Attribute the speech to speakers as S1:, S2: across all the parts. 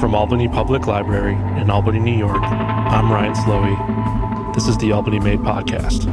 S1: From Albany Public Library in Albany, New York, I'm Ryan Slowey. This is the Albany Made Podcast.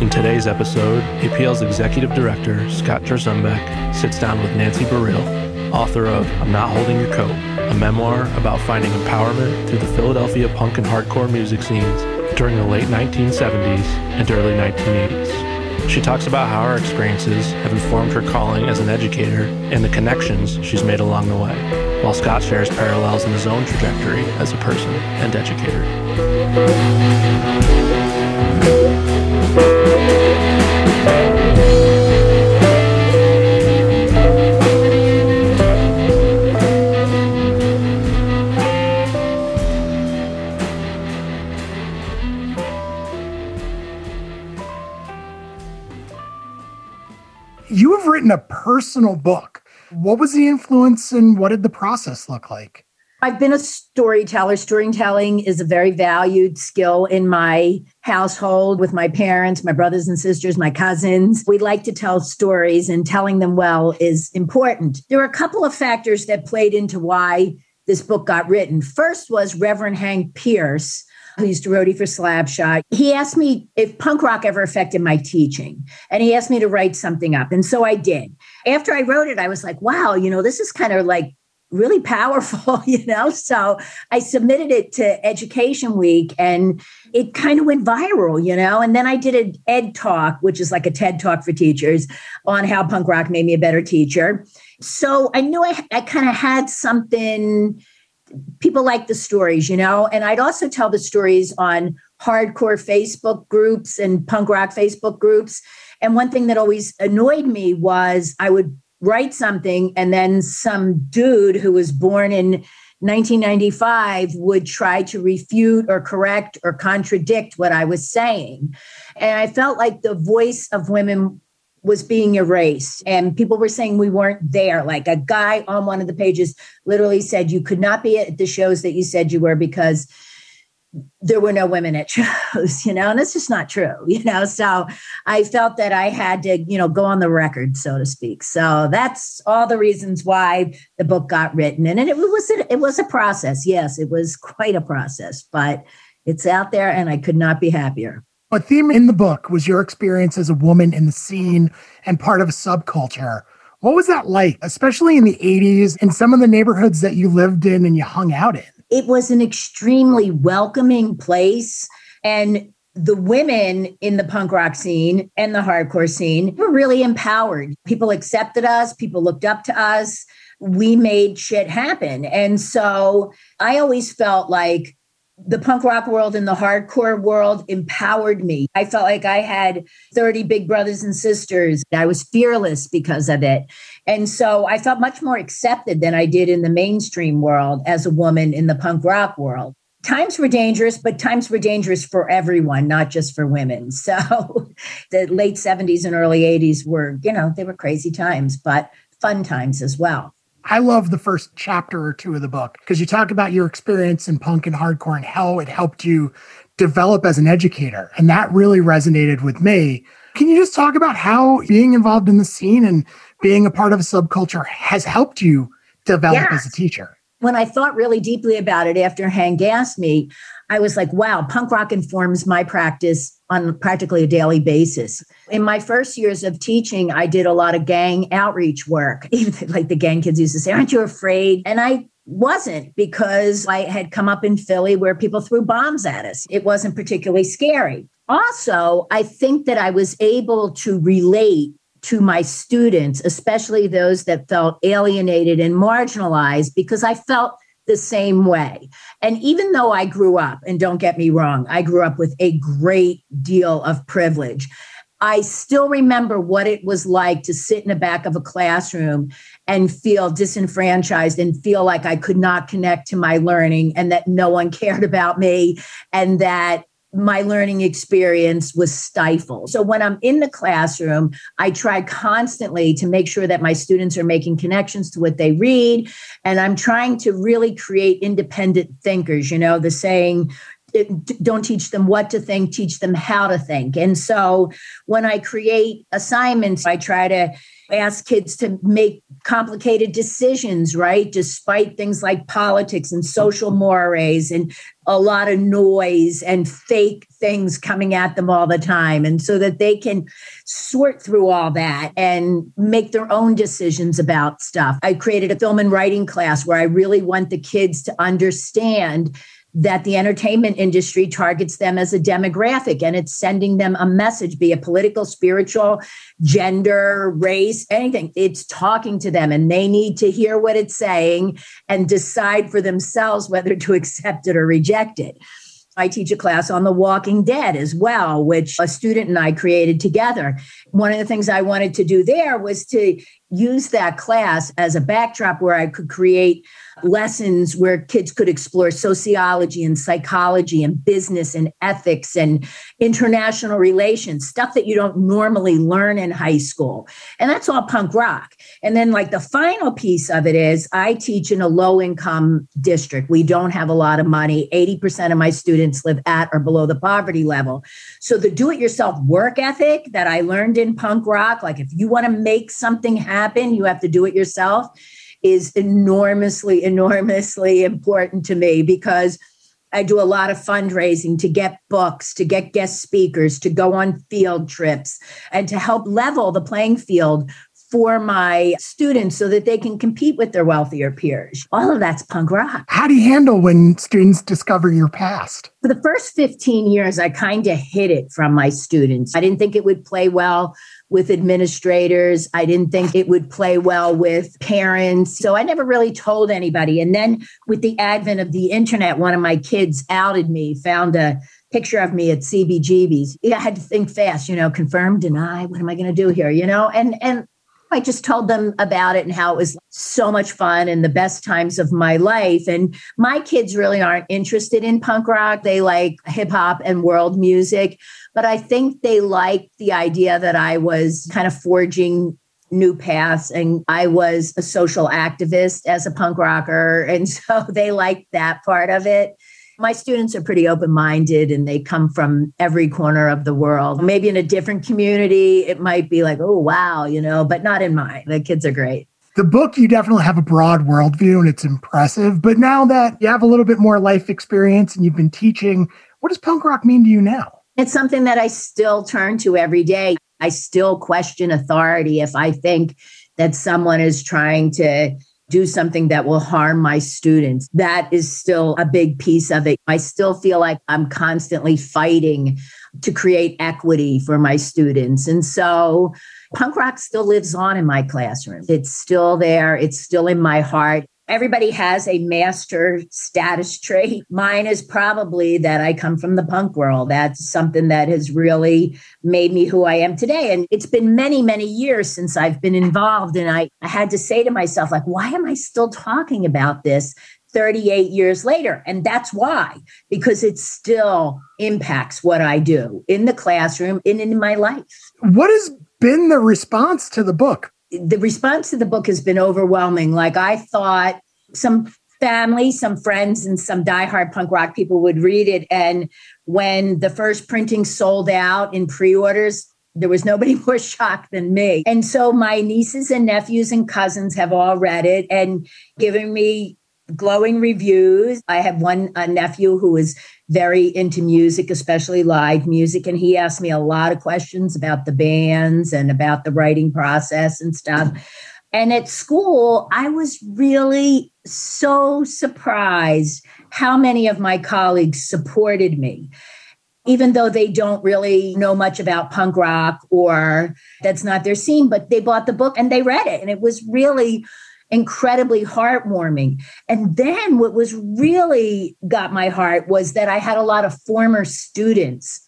S1: In today's episode, APL's executive director, Scott Jarzombek, sits down with Nancy Barile, author of I'm Not Holding Your Coat, a memoir about finding empowerment through the Philadelphia punk and hardcore music scenes during the late 1970s and early 1980s. She talks about how her experiences have informed her calling as an educator and the connections she's made along the way, while Scott shares parallels in his own trajectory as a person and educator.
S2: You have written a personal book. What was the influence and what did the process look like?
S3: I've been a storyteller. Storytelling is a very valued skill in my household with my parents, my brothers and sisters, my cousins. We like to tell stories, and telling them well is important. There were a couple of factors that played into why this book got written. First was Reverend Hank Pierce, who used to roadie for Slapshot. He asked me if punk rock ever affected my teaching, and he asked me to write something up. And so I did. After I wrote it, I was like, wow, you know, this is kind of like really powerful, you know? So I submitted it to Education Week and it kind of went viral, you know? And then I did an Ed Talk, which is like a TED Talk for teachers on how punk rock made me a better teacher. So I knew I, I kind of had something, people like the stories, you know? And I'd also tell the stories on hardcore Facebook groups and punk rock Facebook groups. And one thing that always annoyed me was I would write something and then some dude who was born in 1995 would try to refute or correct or contradict what I was saying. And I felt like the voice of women was being erased and people were saying we weren't there like a guy on one of the pages literally said you could not be at the shows that you said you were because there were no women at shows, you know, and it's just not true, you know. So I felt that I had to, you know, go on the record, so to speak. So that's all the reasons why the book got written, and it was it was a process. Yes, it was quite a process, but it's out there, and I could not be happier.
S2: A theme in the book was your experience as a woman in the scene and part of a subculture. What was that like, especially in the 80s in some of the neighborhoods that you lived in and you hung out in?
S3: it was an extremely welcoming place. And the women in the punk rock scene and the hardcore scene were really empowered. People accepted us, people looked up to us. We made shit happen. And so I always felt like the punk rock world and the hardcore world empowered me. I felt like I had 30 big brothers and sisters. I was fearless because of it. And so I felt much more accepted than I did in the mainstream world as a woman in the punk rock world. Times were dangerous, but times were dangerous for everyone, not just for women. So the late 70s and early 80s were, you know, they were crazy times, but fun times as well.
S2: I love the first chapter or two of the book because you talk about your experience in punk and hardcore and how it helped you develop as an educator. And that really resonated with me. Can you just talk about how being involved in the scene and being a part of a subculture has helped you develop yes. as a teacher?
S3: When I thought really deeply about it after Hank asked me, I was like, wow, punk rock informs my practice on practically a daily basis. In my first years of teaching, I did a lot of gang outreach work. Even like the gang kids used to say, Aren't you afraid? And I wasn't because I had come up in Philly where people threw bombs at us. It wasn't particularly scary. Also, I think that I was able to relate to my students, especially those that felt alienated and marginalized, because I felt the same way. And even though I grew up, and don't get me wrong, I grew up with a great deal of privilege. I still remember what it was like to sit in the back of a classroom and feel disenfranchised and feel like I could not connect to my learning and that no one cared about me and that my learning experience was stifled. So when I'm in the classroom, I try constantly to make sure that my students are making connections to what they read. And I'm trying to really create independent thinkers. You know, the saying, don't teach them what to think, teach them how to think. And so when I create assignments, I try to ask kids to make complicated decisions, right? Despite things like politics and social mores and a lot of noise and fake things coming at them all the time. And so that they can sort through all that and make their own decisions about stuff. I created a film and writing class where I really want the kids to understand that the entertainment industry targets them as a demographic and it's sending them a message, be it political, spiritual, gender, race, anything. It's talking to them and they need to hear what it's saying and decide for themselves whether to accept it or reject it. I teach a class on The Walking Dead as well, which a student and I created together. One of the things I wanted to do there was to use that class as a backdrop where I could create lessons where kids could explore sociology and psychology and business and ethics and international relations, stuff that you don't normally learn in high school. And that's all punk rock. And then, like, the final piece of it is I teach in a low income district. We don't have a lot of money. 80% of my students live at or below the poverty level. So, the do it yourself work ethic that I learned in punk rock, like, if you want to make something happen, you have to do it yourself is enormously, enormously important to me because I do a lot of fundraising to get books, to get guest speakers, to go on field trips, and to help level the playing field for my students so that they can compete with their wealthier peers. All of that's punk rock.
S2: How do you handle when students discover your past?
S3: For the first 15 years, I kind of hid it from my students. I didn't think it would play well with administrators. I didn't think it would play well with parents. So I never really told anybody. And then with the advent of the internet, one of my kids outed me, found a picture of me at CBGB's. I had to think fast, you know, confirm, deny, what am I going to do here, you know? And and I just told them about it and how it was so much fun and the best times of my life. And my kids really aren't interested in punk rock. They like hip hop and world music. But I think they like the idea that I was kind of forging new paths and I was a social activist as a punk rocker. And so they liked that part of it. My students are pretty open minded and they come from every corner of the world. Maybe in a different community, it might be like, oh, wow, you know, but not in mine. The kids are great.
S2: The book, you definitely have a broad worldview and it's impressive. But now that you have a little bit more life experience and you've been teaching, what does punk rock mean to you now?
S3: It's something that I still turn to every day. I still question authority if I think that someone is trying to do something that will harm my students. That is still a big piece of it. I still feel like I'm constantly fighting to create equity for my students. And so punk rock still lives on in my classroom. It's still there, it's still in my heart. Everybody has a master status trait. Mine is probably that I come from the punk world. That's something that has really made me who I am today. And it's been many, many years since I've been involved. And I, I had to say to myself, like, why am I still talking about this 38 years later? And that's why, because it still impacts what I do in the classroom and in my life.
S2: What has been the response to the book?
S3: the response to the book has been overwhelming. Like I thought some family, some friends, and some diehard punk rock people would read it. And when the first printing sold out in pre-orders, there was nobody more shocked than me. And so my nieces and nephews and cousins have all read it and given me glowing reviews. I have one nephew who is very into music, especially live music. And he asked me a lot of questions about the bands and about the writing process and stuff. And at school, I was really so surprised how many of my colleagues supported me. Even though they don't really know much about punk rock or that's not their scene, but they bought the book and they read it. And it was really incredibly heartwarming. And then what was really got my heart was that I had a lot of former students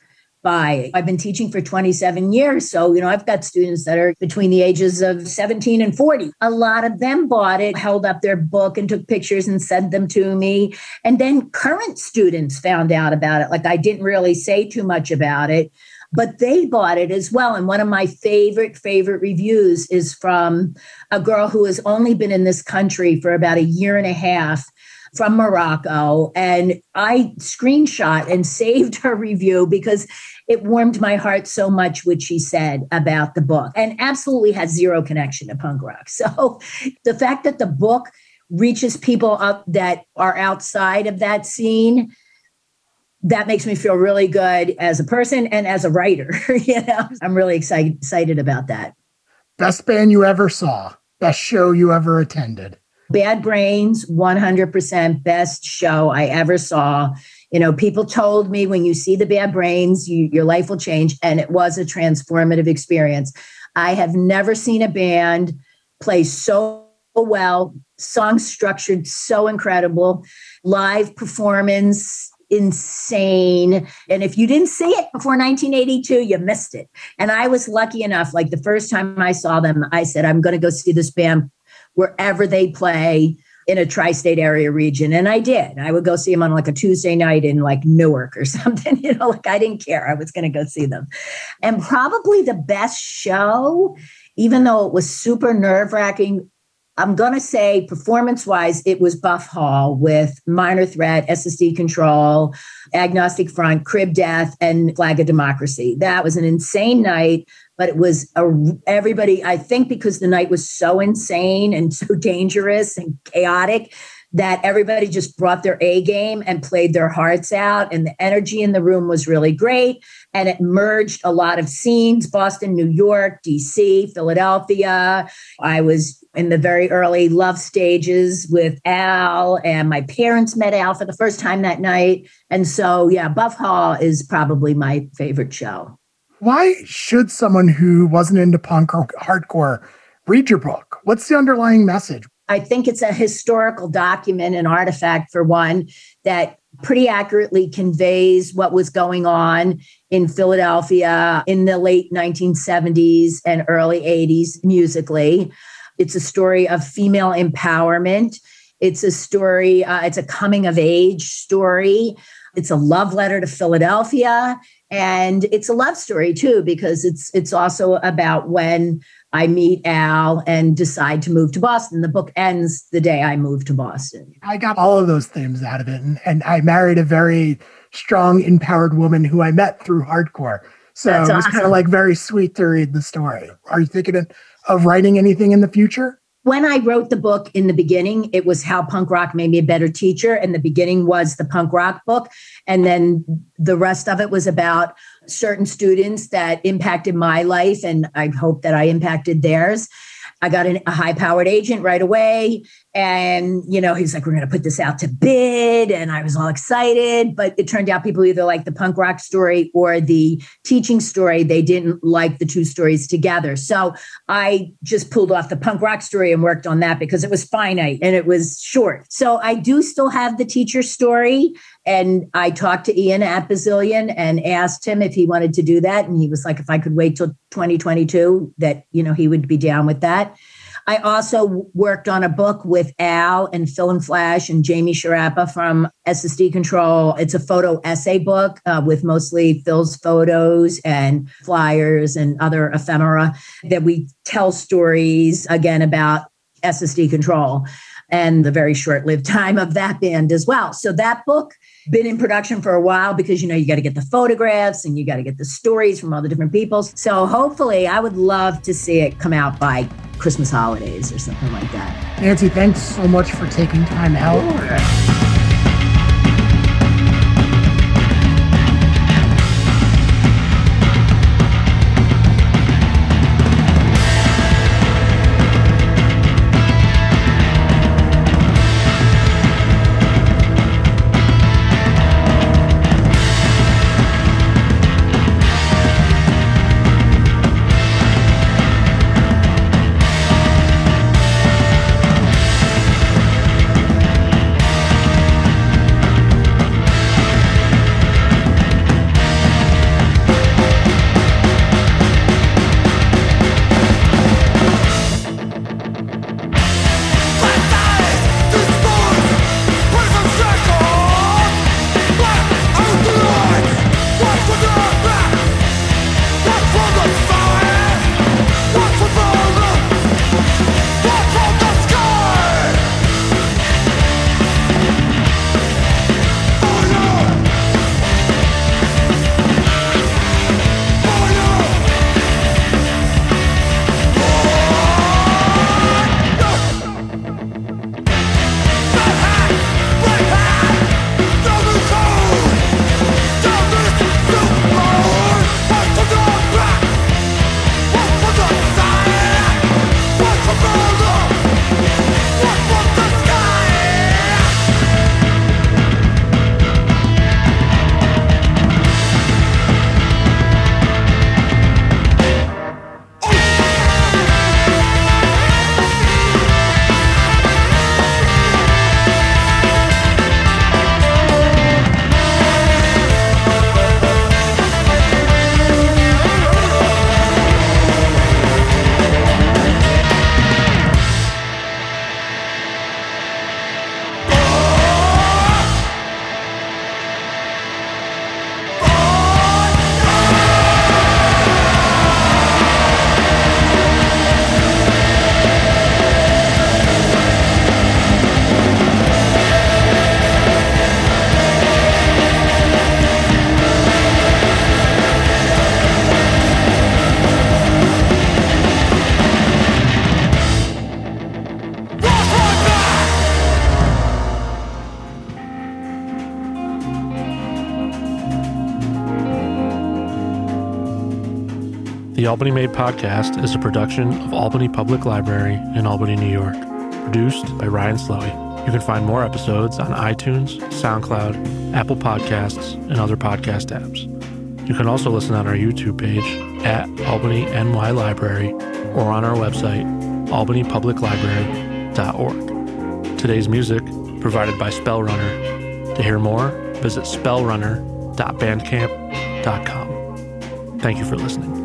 S3: by. I've been teaching for 27 years. So, you know, I've got students that are between the ages of 17 and 40. A lot of them bought it, held up their book and took pictures and sent them to me. And then current students found out about it. Like I didn't really say too much about it but they bought it as well. And one of my favorite, favorite reviews is from a girl who has only been in this country for about a year and a half from Morocco. And I screenshot and saved her review because it warmed my heart so much what she said about the book and absolutely has zero connection to punk rock. So the fact that the book reaches people up that are outside of that scene that makes me feel really good as a person and as a writer. you know, I'm really excited excited about that.
S2: Best band you ever saw, best show you ever attended.
S3: Bad Brains, 100% best show I ever saw. You know, people told me when you see the Bad Brains, you, your life will change. And it was a transformative experience. I have never seen a band play so well, songs structured so incredible, live performance insane. And if you didn't see it before 1982, you missed it. And I was lucky enough, like the first time I saw them, I said, I'm going to go see this band wherever they play in a tri-state area region. And i did. I would go see them on like a tuesday night in like newark or something you know like i didn't care. I was going to go see them. And probably the best show even though it was super nerve-wracking I'm going to say performance wise, it was Buff Hall with Minor Threat, SS Decontrol, Agnostic Front, Crib Death, and Flag of Democracy. That was an insane night, but it was a, everybody, I think because the night was so insane and so dangerous and chaotic that everybody just brought their A game and played their hearts out. And the energy in the room was really great. And it merged a lot of scenes Boston, New York, DC, Philadelphia. I was in the very early love stages with Al, and my parents met Al for the first time that night. And so, yeah, Buff Hall is probably my favorite show.
S2: Why should someone who wasn't into punk or hardcore read your book? What's the underlying message?
S3: I think it's a historical document, an artifact for one, that pretty accurately conveys what was going on in Philadelphia in the late 1970s and early 80s musically. It's a story of female empowerment. It's a story, uh, it's a coming of age story. It's a love letter to Philadelphia. And it's a love story too, because it's it's also about when I meet Al and decide to move to Boston. The book ends the day I move to Boston.
S2: I got all of those themes out of it. And, and I married a very strong, empowered woman who I met through hardcore. So That's it was awesome. kind of like very sweet to read the story. Are you thinking of, of writing anything in the future?
S3: When I wrote the book in the beginning, it was how punk rock made me a better teacher. And the beginning was the punk rock book. And then the rest of it was about certain students that impacted my life. And I hope that I impacted theirs. I got an, a high powered agent right away. And, you know, he's like, we're going to put this out to bid. And I was all excited. But it turned out people either like the punk rock story or the teaching story. They didn't like the two stories together. So I just pulled off the punk rock story and worked on that because it was finite and it was short. So I do still have the teacher story. And I talked to Ian at Bazillion and asked him if he wanted to do that. And he was like, if I could wait till 2022, that, you know, he would be down with that. I also worked on a book with Al and Phil and Flash and Jaime Sciarappa from SS Decontrol. It's a photo essay book uh, with mostly Phil's photos and flyers and other ephemera that we tell stories again about SS Decontrol and the very short-lived time of that band as well. So that book been in production for a while because you know you got to get the photographs and you got to get the stories from all the different people. So hopefully I would love to see it come out by Christmas holidays or something like that.
S2: Nancy, thanks so much for taking time out. Sure.
S1: Albany Made podcast is a production of Albany Public Library in Albany, New York, produced by Ryan Slowey. You can find more episodes on iTunes, SoundCloud, Apple Podcasts, and other podcast apps. You can also listen on our YouTube page at Albany NY Library or on our website, albanypubliclibrary.org. Today's music provided by Spellrunner. To hear more, visit spellrunner.bandcamp.com. Thank you for listening.